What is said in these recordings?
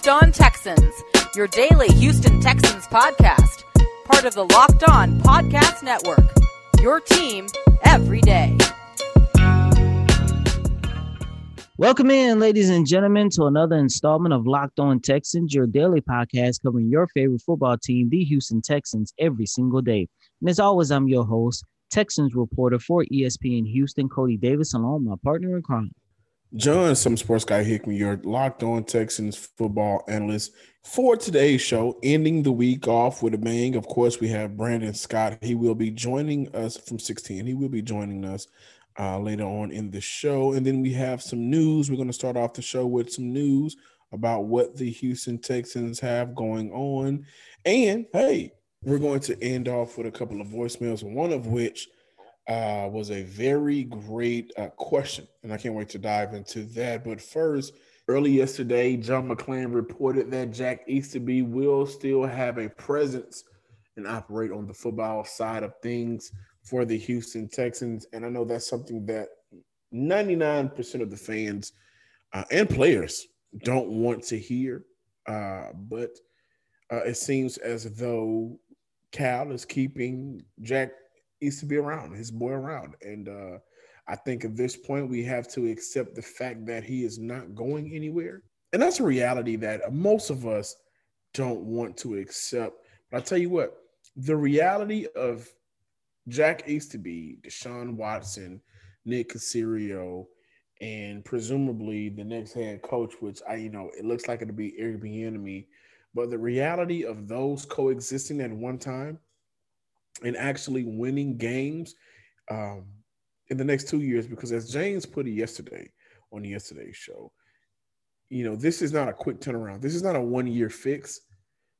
Locked On Texans, your daily Houston Texans podcast, part of the Locked On Podcast Network. Your team every day. Welcome in, ladies and gentlemen, to another installment of Locked On Texans, your daily podcast covering your favorite football team, the Houston Texans, every single day. And as always, I'm your host, Texans reporter for ESPN Houston, Cody Davis, along with my partner in crime. John, some sports guy Hickman, your locked on Texans football analyst for today's show, ending the week off with a bang. Of course, we have Brandon Scott. He will be joining us from 16. He will be joining us uh, later on in the show. And then we have some news. We're going to start off the show with some news about what the Houston Texans have going on. And hey, we're going to end off with a couple of voicemails, one of which uh, was a very great uh, question. And I can't wait to dive into that. But first, early yesterday, John McClain reported that Jack Easterby will still have a presence and operate on the football side of things for the Houston Texans. And I know that's something that 99% of the fans uh, and players don't want to hear. Uh, but uh, it seems as though Cal is keeping Jack Easterby around, his boy around. And uh, I think at this point, we have to accept the fact that he is not going anywhere. And that's a reality that most of us don't want to accept. But I tell you what, the reality of Jack Easterby, Deshaun Watson, Nick Caserio, and presumably the next head coach, which I, you know, it looks like it'll be Eric Bieniemy. But the reality of those coexisting at one time and actually winning games um, in the next two years, because as James put it yesterday on yesterday's show, you know, this is not a quick turnaround. This is not a one year fix.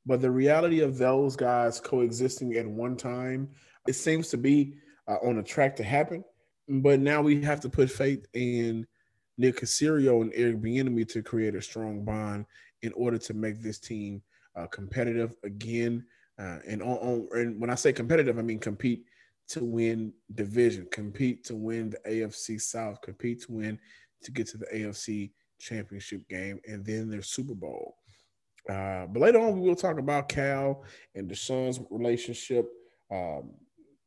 But the reality of those guys coexisting at one time it seems to be uh, on a track to happen. But now we have to put faith in Nick Caserio and Eric Bieniemy to create a strong bond in order to make this team uh, competitive again. Uh, and on, on, and when I say competitive, I mean compete to win division, compete to win the AFC South, compete to win to get to the AFC Championship game, and then their Super Bowl. Uh, but later on, we will talk about Cal and Deshaun's relationship. Um,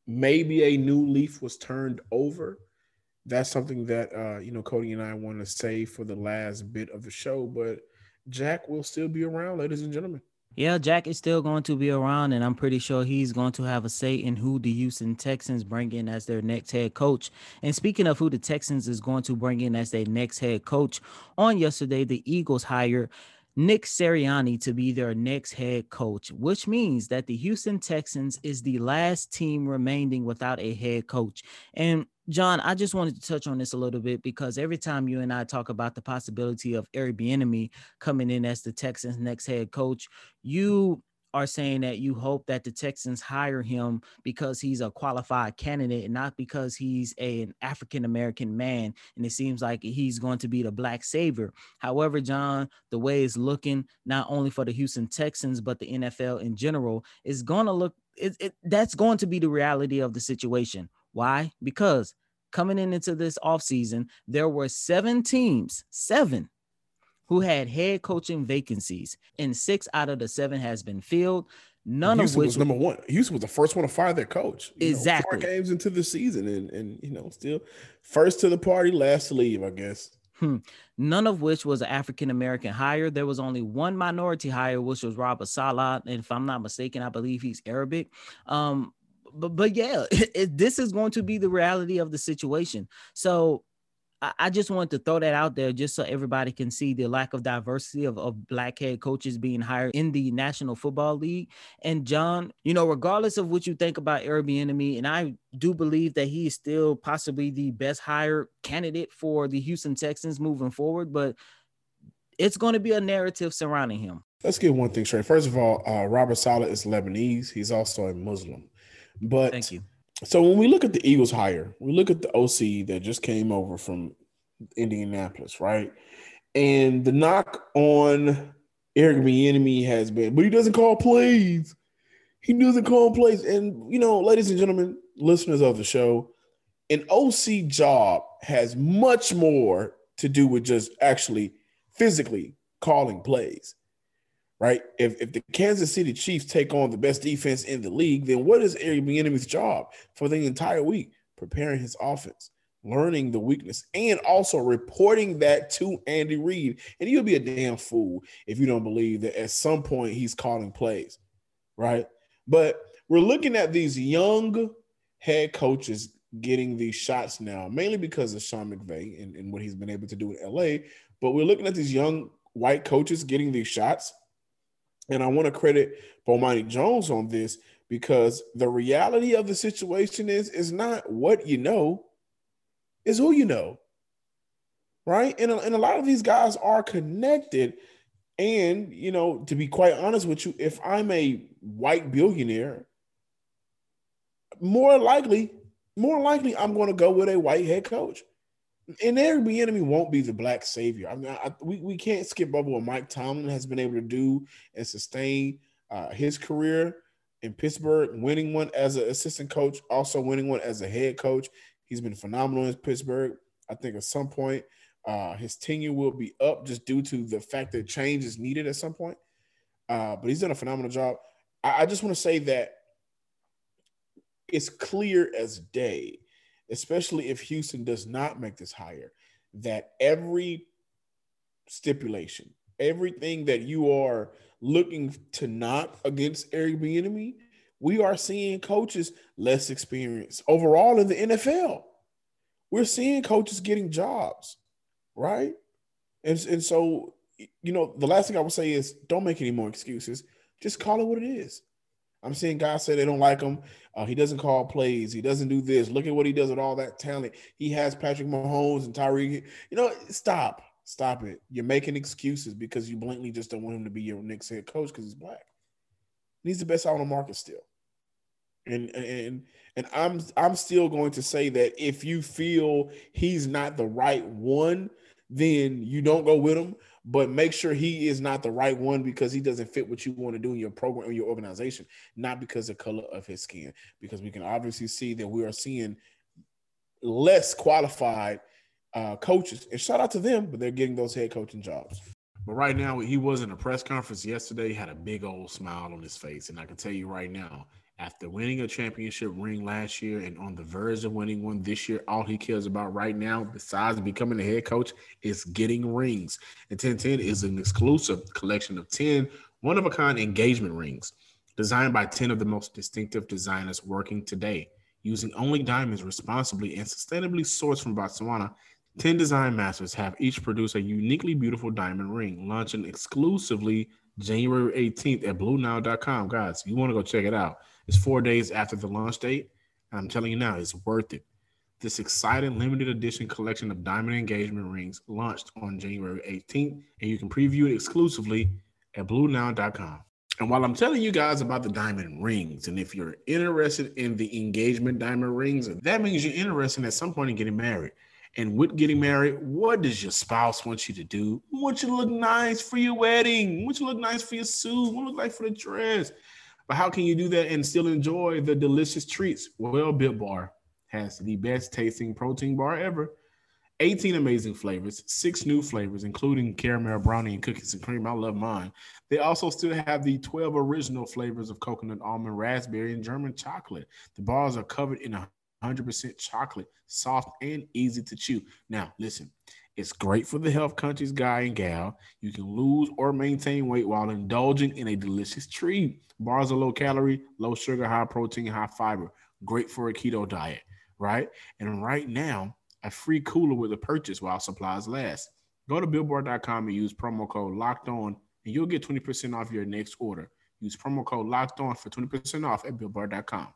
maybe a new leaf was turned over. That's something that uh, you know Cody and I want to say for the last bit of the show, but Jack will still be around, ladies and gentlemen. Yeah, Jack is still going to be around, and I'm pretty sure he's going to have a say in who the Houston Texans bring in as their next head coach. And speaking of who the Texans is going to bring in as their next head coach, on yesterday, the Eagles hired Nick Sirianni to be their next head coach, which means that the Houston Texans is the last team remaining without a head coach. And John, I just wanted to touch on this a little bit because every time you and I talk about the possibility of Eric Bieniemy coming in as the Texans' next head coach, you are saying that you hope that the Texans hire him because he's a qualified candidate and not because he's a, an African American man. And it seems like he's going to be the black savior. However, John, the way it's looking, not only for the Houston Texans, but the NFL in general, is going to look, it, it, that's going to be the reality of the situation. Why? Because coming in into this offseason, there were seven teams, seven who had head coaching vacancies, and six out of the seven has been filled. None Houston of which was number one. Houston was the first one to fire their coach. You exactly. Know, four games into the season, and and you know, still first to the party, last to leave. I guess. Hmm. None of which was an African American hire. There was only one minority hire, which was Robert Saleh, and if I'm not mistaken, I believe he's Arabic. Um, but but yeah, it, it, this is going to be the reality of the situation. So I just want to throw that out there just so everybody can see the lack of diversity of, of black head coaches being hired in the National Football League. And John, you know, regardless of what you think about Bieniemy, and I do believe that he is still possibly the best hire candidate for the Houston Texans moving forward, but it's going to be a narrative surrounding him. Let's get one thing straight. First of all, uh, Robert Saleh is Lebanese. He's also a Muslim. But thank you so when we look at the Eagles hire, we look at the OC that just came over from Indianapolis, right? And the knock on Eric Bieniemy has been, but he doesn't call plays. He doesn't call plays. And you know, ladies and gentlemen, listeners of the show, an OC job has much more to do with just actually physically calling plays. Right? If, if the Kansas City Chiefs take on the best defense in the league, then what is Eric Bieniemy's job for the entire week? Preparing his offense, learning the weakness, and also reporting that to Andy Reid. And you'll be a damn fool if you don't believe that at some point he's calling plays, right? But we're looking at these young head coaches getting these shots now, mainly because of Sean McVay and, and what he's been able to do in LA. But we're looking at these young white coaches getting these shots and I want to credit Bomani Jones on this because the reality of the situation is is not what you know, is who you know. Right? And, and a lot of these guys are connected. And, you know, to be quite honest with you, if I'm a white billionaire, more likely, more likely I'm going to go with a white head coach and Eric Bieniemy won't be the black savior. I mean, I, we, we can't skip over what Mike Tomlin has been able to do and sustain uh, his career in Pittsburgh, winning one as an assistant coach, also winning one as a head coach. He's been phenomenal in Pittsburgh. I think at some point uh, his tenure will be up just due to the fact that change is needed at some point. Uh, but he's done a phenomenal job. I, I just want to say that it's clear as day especially if Houston does not make this hire, that every stipulation, everything that you are looking to knock against Eric Bieniemy, we are seeing coaches less experienced overall in the NFL. We're seeing coaches getting jobs, right? And, and so, you know, the last thing I would say is don't make any more excuses. Just call it what it is. I'm seeing guys say they don't like him. Uh, he doesn't call plays. He doesn't do this. Look at what he does with all that talent. He has Patrick Mahomes and Tyreek. You know, stop, stop it. You're making excuses because you blatantly just don't want him to be your next head coach because he's black. he's the best out on the market still. And and and I'm I'm still going to say that if you feel he's not the right one, then you don't go with him but make sure he is not the right one because he doesn't fit what you want to do in your program or your organization, not because of color of his skin. Because we can obviously see that we are seeing less qualified uh, coaches, and shout out to them, but they're getting those head coaching jobs. But right now, he was in a press conference yesterday, had a big old smile on his face, and I can tell you right now, after winning a championship ring last year and on the verge of winning one this year, all he cares about right now, besides becoming a head coach, is getting rings. And 1010 is an exclusive collection of 10 one of a kind engagement rings designed by 10 of the most distinctive designers working today. Using only diamonds responsibly and sustainably sourced from Botswana, 10 design masters have each produced a uniquely beautiful diamond ring, launching exclusively January 18th at BlueNile.com. Guys, you want to go check it out. It's four days after the launch date. And I'm telling you now, it's worth it. This exciting limited edition collection of diamond engagement rings launched on January 18th, and you can preview it exclusively at BlueNile.com. And while I'm telling you guys about the diamond rings, and if you're interested in the engagement diamond rings, that means you're interested at some point in getting married. And with getting married, what does your spouse want you to do? Want you to look nice for your wedding? Want you to look nice for your suit? What look like for the dress? But how can you do that and still enjoy the delicious treats? Well, Built Bar has the best tasting protein bar ever. 18 amazing flavors, six new flavors, including caramel brownie and cookies and cream. I love mine. They also still have the 12 original flavors of coconut, almond, raspberry, and German chocolate. The bars are covered in 100% chocolate, soft and easy to chew. Now, listen, it's great for the health conscious guy and gal. You can lose or maintain weight while indulging in a delicious treat. Bars are low calorie, low sugar, high protein, high fiber. Great for a keto diet, right? And right now, a free cooler with a purchase while supplies last. Go to builtbar.com and use promo code locked on, and you'll get 20% off your next order. Use promo code locked on for 20% off at builtbar.com.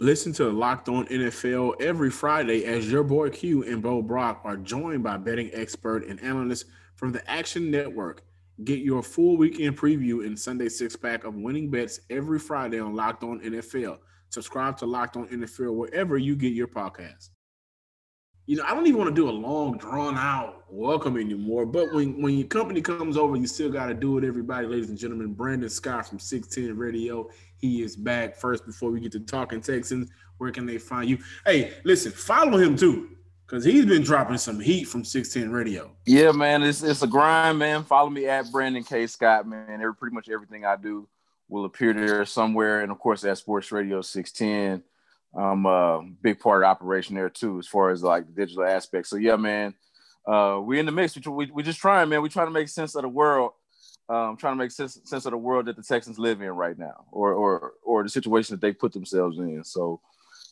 Listen to Locked On NFL every Friday as your boy Q and Bo Brock are joined by betting expert and analyst from the Action Network. Get your full weekend preview and Sunday six pack of winning bets every Friday on Locked On NFL. Subscribe to Locked On NFL wherever you get your podcast. You know, I don't even want to do a long, drawn out welcome anymore. But when when your company comes over, you still got to do it. Everybody, ladies and gentlemen, Brandon Scott from Six Ten Radio. He is back first. Before we get to talking Texans, where can they find you? Hey, listen, follow him too. Because he's been dropping some heat from 610 radio. Yeah, man. It's it's a grind, man. Follow me at Brandon K. Scott, man. Every, pretty much everything I do will appear there somewhere. And of course, at Sports Radio 610. I'm a big part of operation there too, as far as like the digital aspect. So yeah, man, uh, we in the mix. We, we, we just trying, man. We trying to make sense of the world. Um, trying to make sense, sense of the world that the Texans live in right now, or or or the situation that they put themselves in. So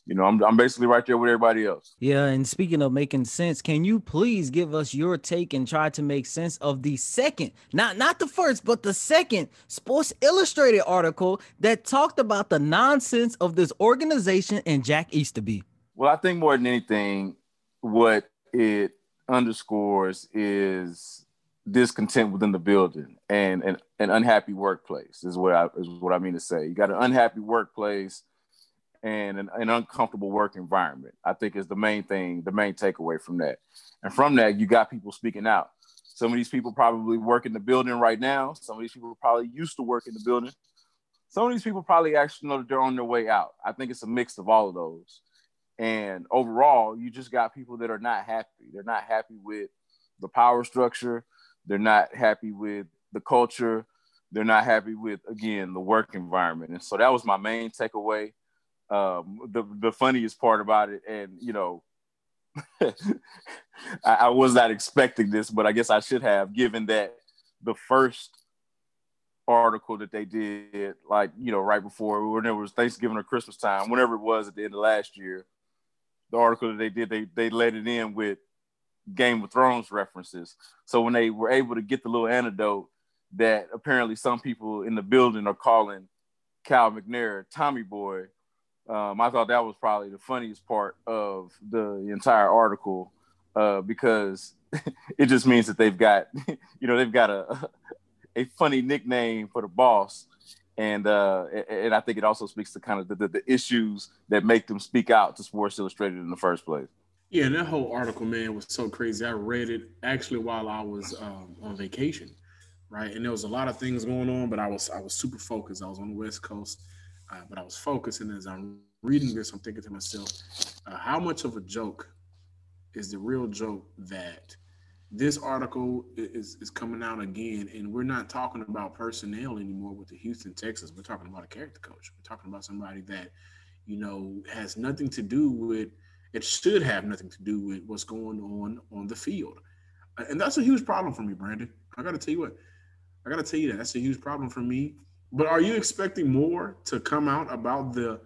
you know, I'm, I'm basically right there with everybody else. Yeah. And speaking of making sense, can you please give us your take and try to make sense of the second, not not the first, but the second Sports Illustrated article that talked about the nonsense of this organization and Jack Easterby? Well, I think more than anything, what it underscores is discontent within the building and an, an unhappy workplace is what I is what I mean to say. You got an unhappy workplace and an, an, uncomfortable work environment. I think is the main thing, the main takeaway from that. And from that, you got people speaking out. Some of these people probably work in the building right now. Some of these people probably used to work in the building. Some of these people probably actually know that they're on their way out. I think it's a mix of all of those. And overall, you just got people that are not happy. They're not happy with the power structure. They're not happy with the culture. They're not happy with, again, the work environment. And so that was my main takeaway um, the the funniest part about it, and you know, I, I, was not expecting this, but I guess I should have, given that the first article that they did, like you know, right before when it was Thanksgiving or Christmas time, whenever it was at the end of last year, the article that they did, they they let it in with Game of Thrones references. So when they were able to get the little anecdote that apparently some people in the building are calling Cal McNair Tommy Boy um, I thought that was probably the funniest part of the entire article uh, because it just means that they've got, you know, they've got a a funny nickname for the boss, and uh, and I think it also speaks to kind of the, the, the issues that make them speak out to Sports Illustrated in the first place. Yeah, and that whole article, man, was so crazy. I read it actually while I was um, on vacation, right? And there was a lot of things going on, but I was I was super focused. I was on the West Coast uh, but I was focusing as I'm reading this, I'm thinking to myself, uh, how much of a joke is the real joke that this article is, is coming out again, and we're not talking about personnel anymore with the Houston Texas. We're talking about a character coach. We're talking about somebody that, you know, has nothing to do with. It should have nothing to do with what's going on on the field, and that's a huge problem for me, Brandon. I got to tell you what. I got to tell you that that's a huge problem for me but are you expecting more to come out about the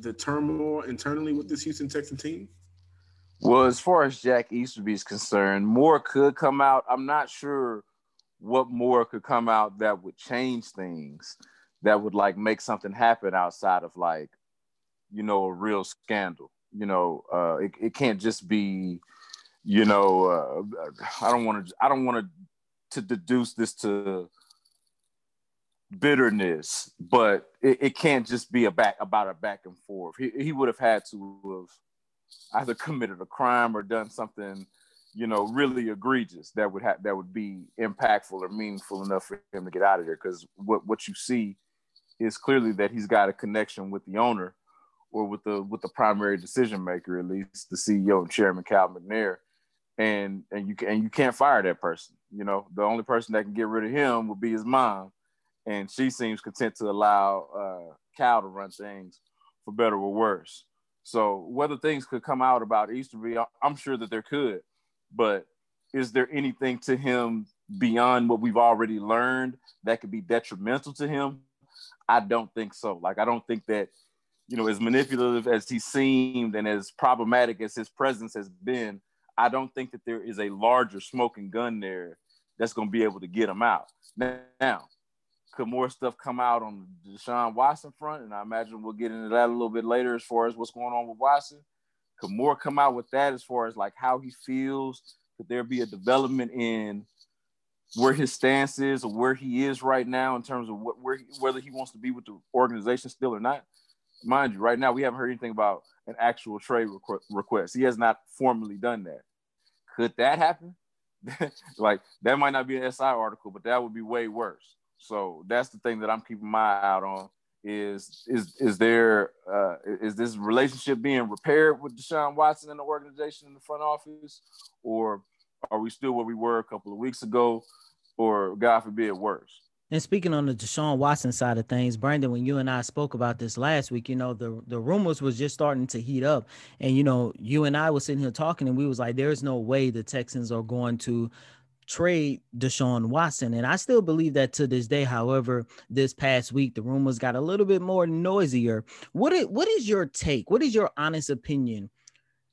the turmoil internally with this Houston Texan team? Well, as far as Jack Easterby is concerned, more could come out. I'm not sure what more could come out that would change things, that would like make something happen outside of like, you know, a real scandal. You know, uh, it, it can't just be, you know, uh, I don't want to, I don't want to to deduce this to bitterness, but it, it, can't just be a back about a back and forth. He, he would have had to have either committed a crime or done something, you know, really egregious that would have that would be impactful or meaningful enough for him to get out of there. Because what what you see is clearly that he's got a connection with the owner or with the with the primary decision maker, at least the CEO and chairman Cal McNair. And and you can and you can't fire that person. You know, the only person that can get rid of him would be his mom and she seems content to allow uh, Cal to run things for better or worse. So whether things could come out about Easterby, I'm sure that there could, but is there anything to him beyond what we've already learned that could be detrimental to him? I don't think so. Like I don't think that you know as manipulative as he seemed and as problematic as his presence has been, I don't think that there is a larger smoking gun there that's going to be able to get him out. Now, could more stuff come out on the Deshaun Watson front? And I imagine we'll get into that a little bit later as far as what's going on with Watson. Could more come out with that as far as like how he feels? Could there be a development in where his stance is or where he is right now in terms of what where he, whether he wants to be with the organization still or not? Mind you, right now we haven't heard anything about an actual trade requ- request. He has not formally done that. Could that happen? like that might not be an SI article, but that would be way worse. So that's the thing that I'm keeping my eye out on Is is is there uh, is this relationship being repaired with Deshaun Watson and the organization in the front office, or are we still where we were a couple of weeks ago, or God forbid worse? And speaking on the Deshaun Watson side of things, Brandon, when you and I spoke about this last week, you know, the, the rumors was just starting to heat up. And, you know, you and I was sitting here talking and we was like, there's no way the Texans are going to trade Deshaun Watson. And I still believe that to this day. However, this past week, the rumors got a little bit more noisier. What is, what is your take? What is your honest opinion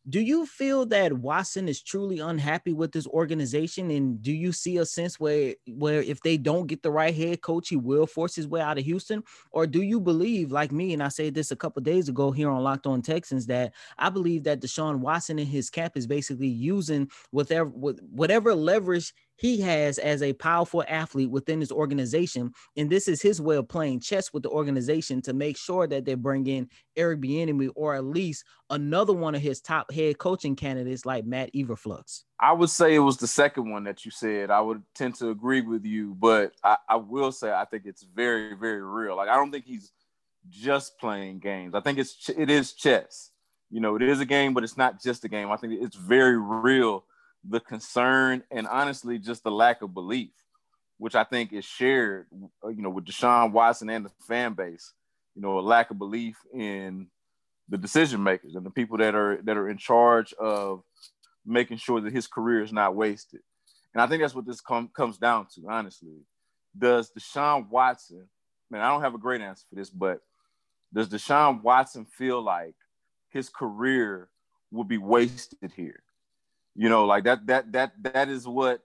do you feel that Watson is truly unhappy with this organization? And do you see a sense where where if they don't get the right head coach, he will force his way out of Houston? Or do you believe, like me, and I said this a couple days ago here on Locked On Texans, that I believe that Deshaun Watson and his camp is basically using whatever whatever leverage he has as a powerful athlete within his organization. And this is his way of playing chess with the organization to make sure that they bring in Eric Bieniemy or at least another one of his top head coaching candidates like Matt Eberflus. I would say it was the second one that you said. I would tend to agree with you, but I, I will say I think it's very, very real. Like I don't think he's just playing games. I think it's it is chess. You know, it is a game, but it's not just a game. I think it's very real the concern and honestly just the lack of belief, which I think is shared, uh, you know, with Deshaun Watson and the fan base. You know, a lack of belief in the decision makers and the people that are that are in charge of making sure that his career is not wasted. And I think that's what this com- comes down to, honestly. Does Deshaun Watson, man, I don't have a great answer for this, but does Deshaun Watson feel like his career would be wasted here? You know, like that that that that is what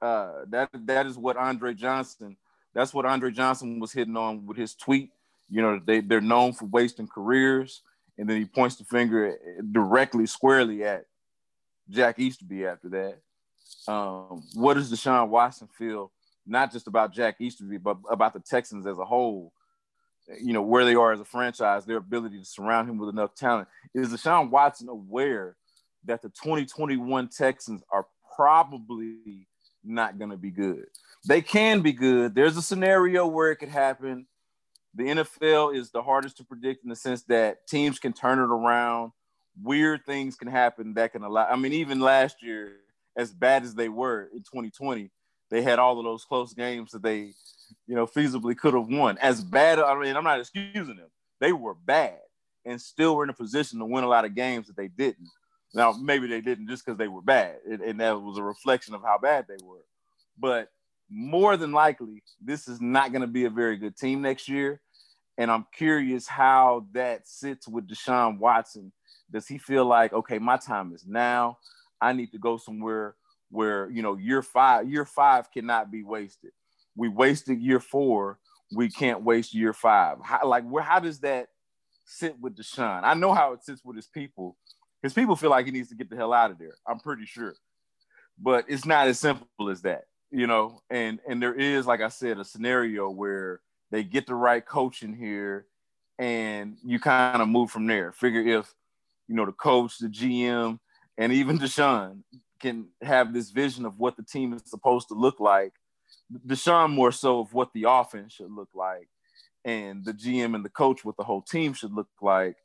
uh that that is what Andre Johnson that's what Andre Johnson was hitting on with his tweet. You know, they they're known for wasting careers, and then he points the finger directly, squarely at Jack Easterby after that. Um, what does Deshaun Watson feel, not just about Jack Easterby, but about the Texans as a whole? You know, where they are as a franchise, their ability to surround him with enough talent. Is Deshaun Watson aware that the 2021 Texans are probably not going to be good. They can be good. There's a scenario where it could happen. The NFL is the hardest to predict in the sense that teams can turn it around. Weird things can happen that can allow. I mean, even last year, as bad as they were in 2020, they had all of those close games that they, you know, feasibly could have won. As bad, I mean, I'm not excusing them. They were bad and still were in a position to win a lot of games that they didn't. Now, maybe they didn't just because they were bad, and, and that was a reflection of how bad they were. But more than likely, this is not going to be a very good team next year. And I'm curious how that sits with Deshaun Watson. Does he feel like, okay, my time is now? I need to go somewhere where, you know, year five, year five cannot be wasted. We wasted year four. We can't waste year five. How, like, where, how does that sit with Deshaun? I know how it sits with his people, because people feel like he needs to get the hell out of there. I'm pretty sure, but it's not as simple as that, you know. And and there is, like I said, a scenario where they get the right coach in here, and you kind of move from there. Figure if you know the coach, the GM, and even Deshaun can have this vision of what the team is supposed to look like. Deshaun more so of what the offense should look like, and the GM and the coach what the whole team should look like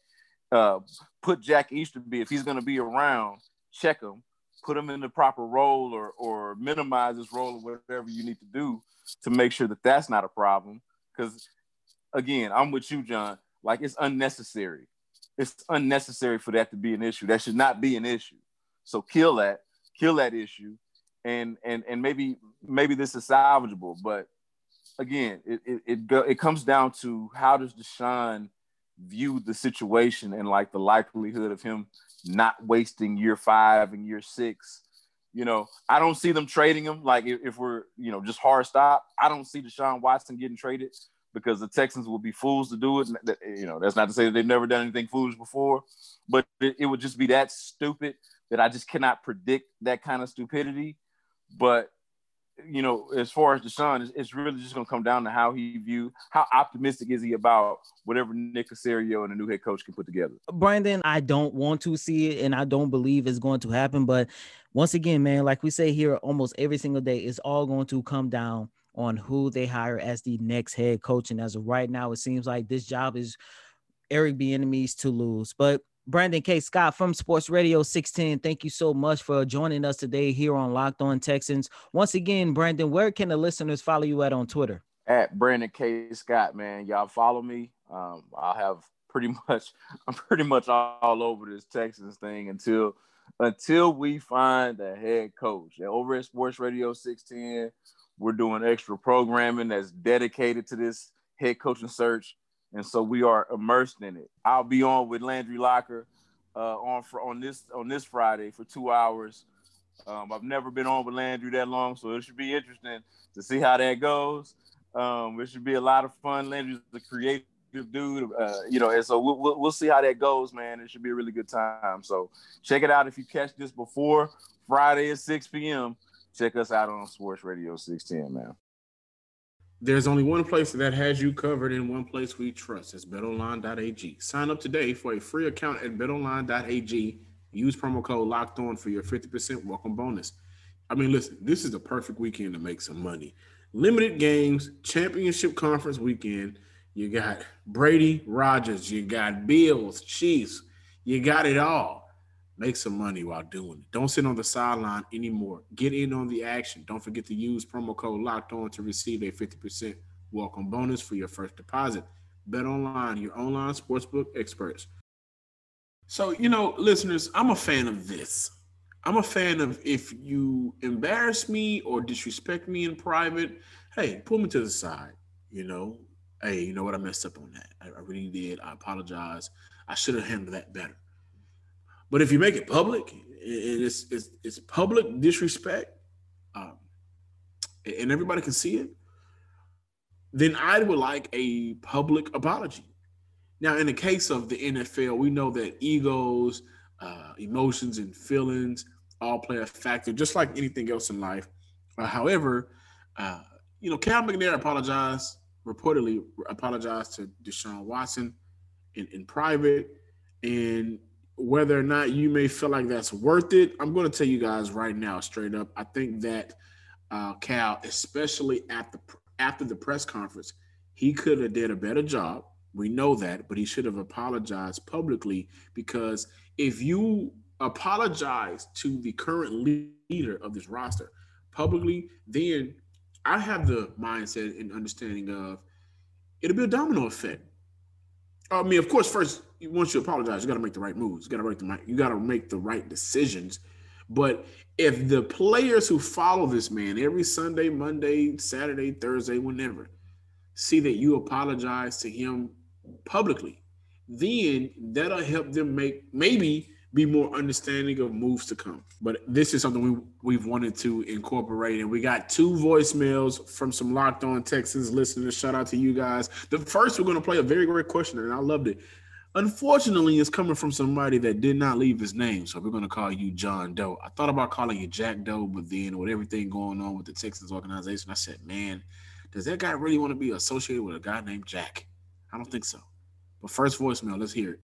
uh, put Jack Easterby if he's going to be around, check him, put him in the proper role or or minimize his role or whatever you need to do to make sure that that's not a problem. Because again, I'm with you, John. Like it's unnecessary. It's unnecessary for that to be an issue. That should not be an issue. So kill that, kill that issue, and and and maybe maybe this is salvageable. But again, it it it, it comes down to how does Deshaun – viewed the situation and like the likelihood of him not wasting year five and year six. You know, I don't see them trading him. Like if, if we're, you know, just hard stop, I don't see Deshaun Watson getting traded because the Texans will be fools to do it. You know, that's not to say that they've never done anything foolish before, but it, it would just be that stupid that I just cannot predict that kind of stupidity. But you know, as far as Deshaun, it's, it's really just going to come down to how he view, how optimistic is he about whatever Nick Caserio and the new head coach can put together. Brandon, I don't want to see it, and I don't believe it's going to happen. But once again, man, like we say here almost every single day, it's all going to come down on who they hire as the next head coach. And as of right now, it seems like this job is Eric Bieniemy's to lose. But Brandon K. Scott from Sports Radio 610, thank you so much for joining us today here on Locked On Texans. Once again, Brandon, where can the listeners follow you at on Twitter? At Brandon K. Scott, man. Y'all follow me. Um, I'll have pretty much, I'm pretty much all, all over this Texans thing until until we find a head coach. And over at Sports Radio 610, we're doing extra programming that's dedicated to this head coaching search and so we are immersed in it. I'll be on with Landry Locker uh, on for on this on this Friday for two hours. Um, I've never been on with Landry that long, so it should be interesting to see how that goes. Um, it should be a lot of fun. Landry's a creative dude, uh, you know, and so we'll, we'll, we'll see how that goes, man. It should be a really good time. So check it out if you catch this before Friday at 6 p.m. Check us out on Sports Radio 610, man. There's only one place that has you covered and one place we trust. It's betonline.ag. Sign up today for a free account at betonline.ag. Use promo code locked on for your 50% welcome bonus. I mean, listen, this is the perfect weekend to make some money. Limited games, championship conference weekend. You got Brady, Rodgers, you got Bills, Chiefs, you got it all. Make some money while doing it. Don't sit on the sideline anymore. Get in on the action. Don't forget to use promo code locked on to receive a 50% welcome bonus for your first deposit. Bet online, your online sportsbook experts. So, you know, listeners, I'm a fan of this. I'm a fan of if you embarrass me or disrespect me in private, hey, pull me to the side. You know, hey, you know what? I messed up on that. I, I really did. I apologize. I should have handled that better. But if you make it public, it's it's, it's public disrespect, um, and everybody can see it, then I would like a public apology. Now, in the case of the NFL, we know that egos, uh, emotions, and feelings all play a factor, just like anything else in life. Uh, however, uh, you know, Cal McNair apologized, reportedly apologized to Deshaun Watson in, in private, and whether or not you may feel like that's worth it, I'm going to tell you guys right now, straight up. I think that uh, Cal, especially the after the press conference, he could have did a better job. We know that, but he should have apologized publicly because if you apologize to the current leader of this roster publicly, then I have the mindset and understanding of it'll be a domino effect. I mean, of course, first once you apologize, you got to make the right moves. You got to make the right, you got to make the right decisions. But if the players who follow this man every Sunday, Monday, Saturday, Thursday, whenever, see that you apologize to him publicly, then that'll help them make maybe be more understanding of moves to come. But this is something we we've wanted to incorporate, and we got two voicemails from some locked on Texans listeners. Shout out to you guys. The first, we're going to play a very great question, and I loved it. Unfortunately, it's coming from somebody that did not leave his name, so we're going to call you John Doe. I thought about calling you Jack Doe, but then with everything going on with the Texans organization, I said, man, does that guy really want to be associated with a guy named Jack? I don't think so. But first voicemail, let's hear it.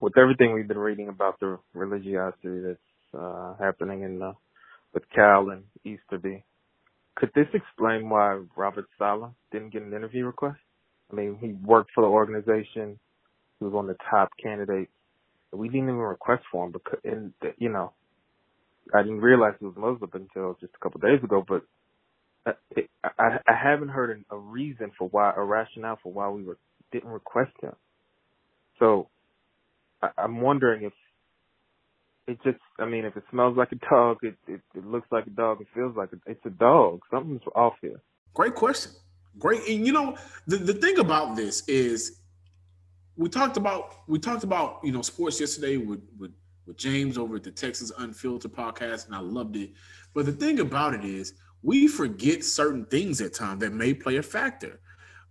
With everything we've been reading about the religiosity that's uh, happening in the, with Cal and Easterby, could this explain why Robert Saleh didn't get an interview request? I mean, he worked for the organization he was one of the top candidates. We didn't even request for him because, and you know, I didn't realize he was Muslim until just a couple of days ago. But I, I, I haven't heard a reason for why, a rationale for why we were, didn't request him. So I, I'm wondering if it just, I mean, if it smells like a dog, it, it, it looks like a dog, it feels like a, it's a dog. Something's off here. Great question. Great. And you know, the, the thing about this is we talked about we talked about you know sports yesterday with with with James over at the Texas Unfiltered podcast, and I loved it. But the thing about it is, we forget certain things at times that may play a factor.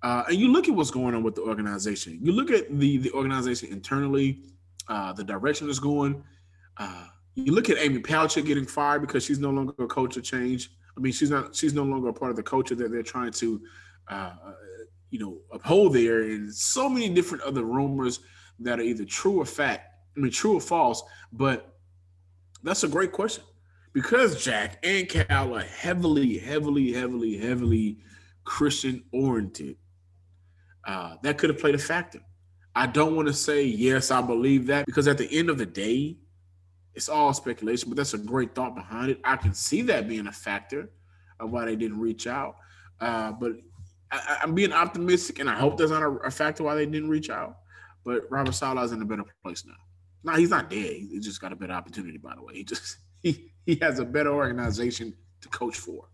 Uh, and you look at what's going on with the organization. You look at the the organization internally, uh, the direction is going. Uh, you look at Amy Palcic getting fired because she's no longer a culture change. I mean, she's not. She's no longer a part of the culture that they're trying to uh, you know, uphold there, and so many different other rumors that are either true or fact. I mean, true or false. But that's a great question because Jack and Cal are heavily, heavily, heavily, heavily Christian oriented, uh, that could have played a factor. I don't want to say yes, I believe that because at the end of the day, it's all speculation, but that's a great thought behind it. I can see that being a factor of why they didn't reach out. Uh, but I, am being optimistic, and I hope that's not a, a, factor why they didn't reach out. But Robert Saleh is in a better place now. No, he's not dead. He just got a better opportunity. By the way, he just he he has a better organization to coach for.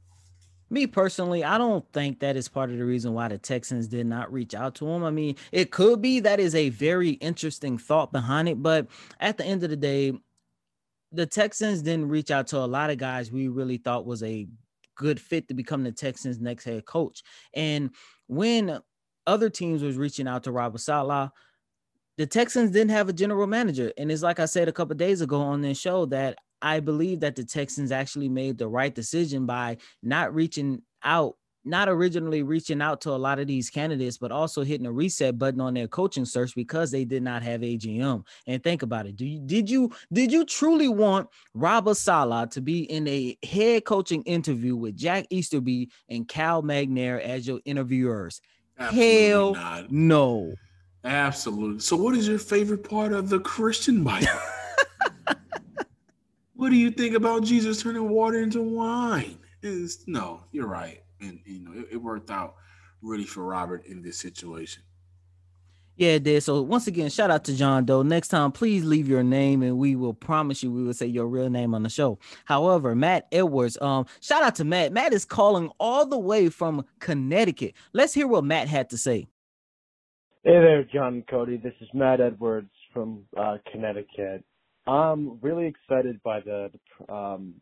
Me personally, I don't think that is part of the reason why the Texans did not reach out to him. I mean, it could be that is a very interesting thought behind it, but at the end of the day, the Texans didn't reach out to a lot of guys we really thought was a good fit to become the Texans' next head coach. And when other teams was reaching out to Robert Saleh, the Texans didn't have a general manager. And it's like I said a couple days ago on this show that I believe that the Texans actually made the right decision by not reaching out not originally reaching out to a lot of these candidates, but also hitting a reset button on their coaching search because they did not have a GM. And think about it. Do you did you did you truly want Robert Saleh to be in a head coaching interview with Jack Easterby and Cal McNair as your interviewers? Absolutely Hell not. no. Absolutely. So what is your favorite part of the Christian Bible? what do you think about Jesus turning water into wine? Is no, you're right and you know it, it worked out really for Robert in this situation. Yeah, it did. So once again, shout out to John Doe. Next time, please leave your name, and we will promise you we will say your real name on the show. However, Matt Edwards, um, shout out to Matt. Matt is calling all the way from Connecticut. Let's hear what Matt had to say. Hey there, John and Cody. This is Matt Edwards from uh, Connecticut. I'm really excited by the, the um,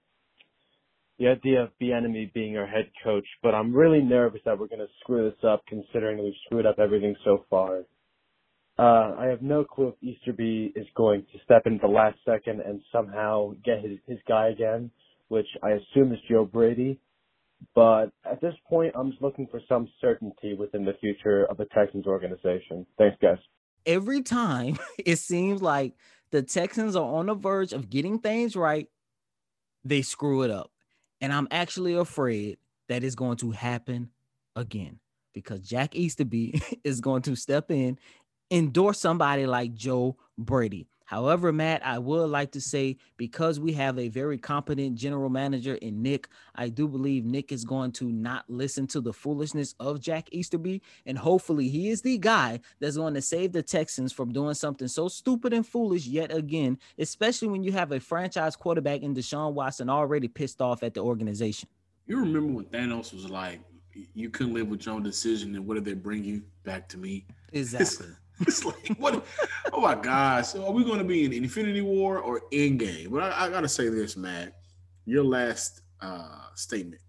the idea of Bieniemy being our head coach, but I'm really nervous that we're going to screw this up considering we've screwed up everything so far. Uh, I have no clue if Easterby is going to step in the last second and somehow get his, his guy again, which I assume is Joe Brady. But at this point, I'm just looking for some certainty within the future of the Texans organization. Thanks, guys. Every time it seems like the Texans are on the verge of getting things right, they screw it up. And I'm actually afraid that is going to happen again because Jack Easterby is going to step in, endorse somebody like Joe Brady. However, Matt, I would like to say because we have a very competent general manager in Nick, I do believe Nick is going to not listen to the foolishness of Jack Easterby. And hopefully, he is the guy that's going to save the Texans from doing something so stupid and foolish yet again, especially when you have a franchise quarterback in Deshaun Watson already pissed off at the organization. You remember when Thanos was like, you couldn't live with your own decision, and what did they bring you back to me? Exactly. it's like what? Oh my gosh! So are we going to be in Infinity War or Endgame? But I, I got to say this, Matt. Your last uh, statement.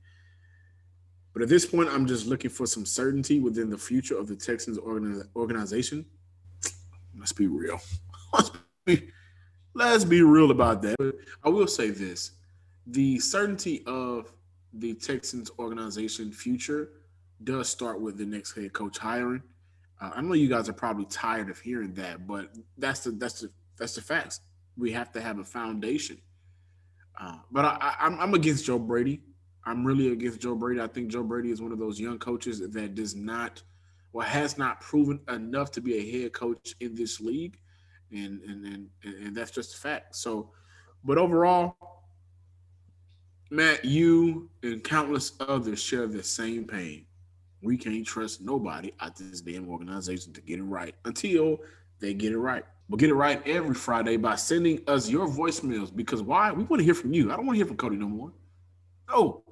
But at this point, I'm just looking for some certainty within the future of the Texans organi- organization. Let's be real. Let's be, let's be real about that. But I will say this: the certainty of the Texans organization future does start with the next head coach hiring. Uh, I know you guys are probably tired of hearing that, but that's the that's the that's the facts. We have to have a foundation. Uh, but I, I, I'm against Joe Brady. I'm really against Joe Brady. I think Joe Brady is one of those young coaches that does not, or has not proven enough to be a head coach in this league, and and and and that's just a fact. So, but overall, Matt, you and countless others share the same pain we can't trust nobody at this damn organization to get it right until they get it right. We'll get it right every Friday by sending us your voicemails. Because why? We want to hear from you. I don't want to hear from Cody no more. No.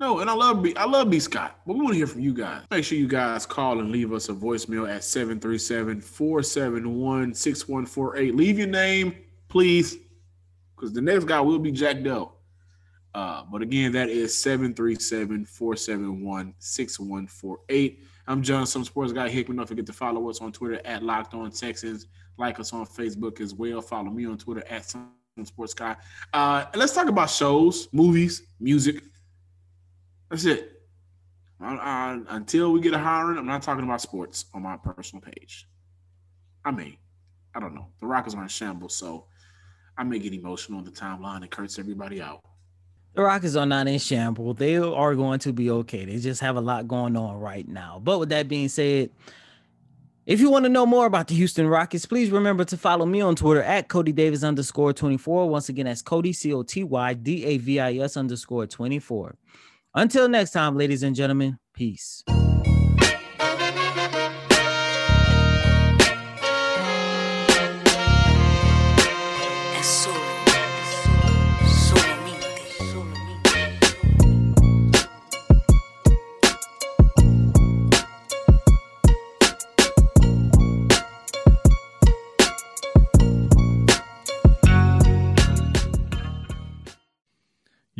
No, and I love B I love B Scott, but we want to hear from you guys. Make sure you guys call and leave us a voicemail at 737-471-6148. Leave your name, please. Because the next guy will be Jack Dell. Uh, but again, that is 737-471-6148. I'm John, some sports guy Hickman. Don't forget to follow us on Twitter at Locked On Texans. Like us on Facebook as well. Follow me on Twitter at some sports guy. Uh, let's talk about shows, movies, music. That's it. I, I, until we get a hiring, I'm not talking about sports on my personal page. I mean, I don't know. The Rockets are in shambles, so I may get emotional on the timeline and curse everybody out. The Rockets are not in shambles. They are going to be okay. They just have a lot going on right now. But with that being said, if you want to know more about the Houston Rockets, please remember to follow me on Twitter at Cody Davis underscore 24. Once again, that's Cody C O T Y D A V I S underscore 24. Until next time, ladies and gentlemen, peace.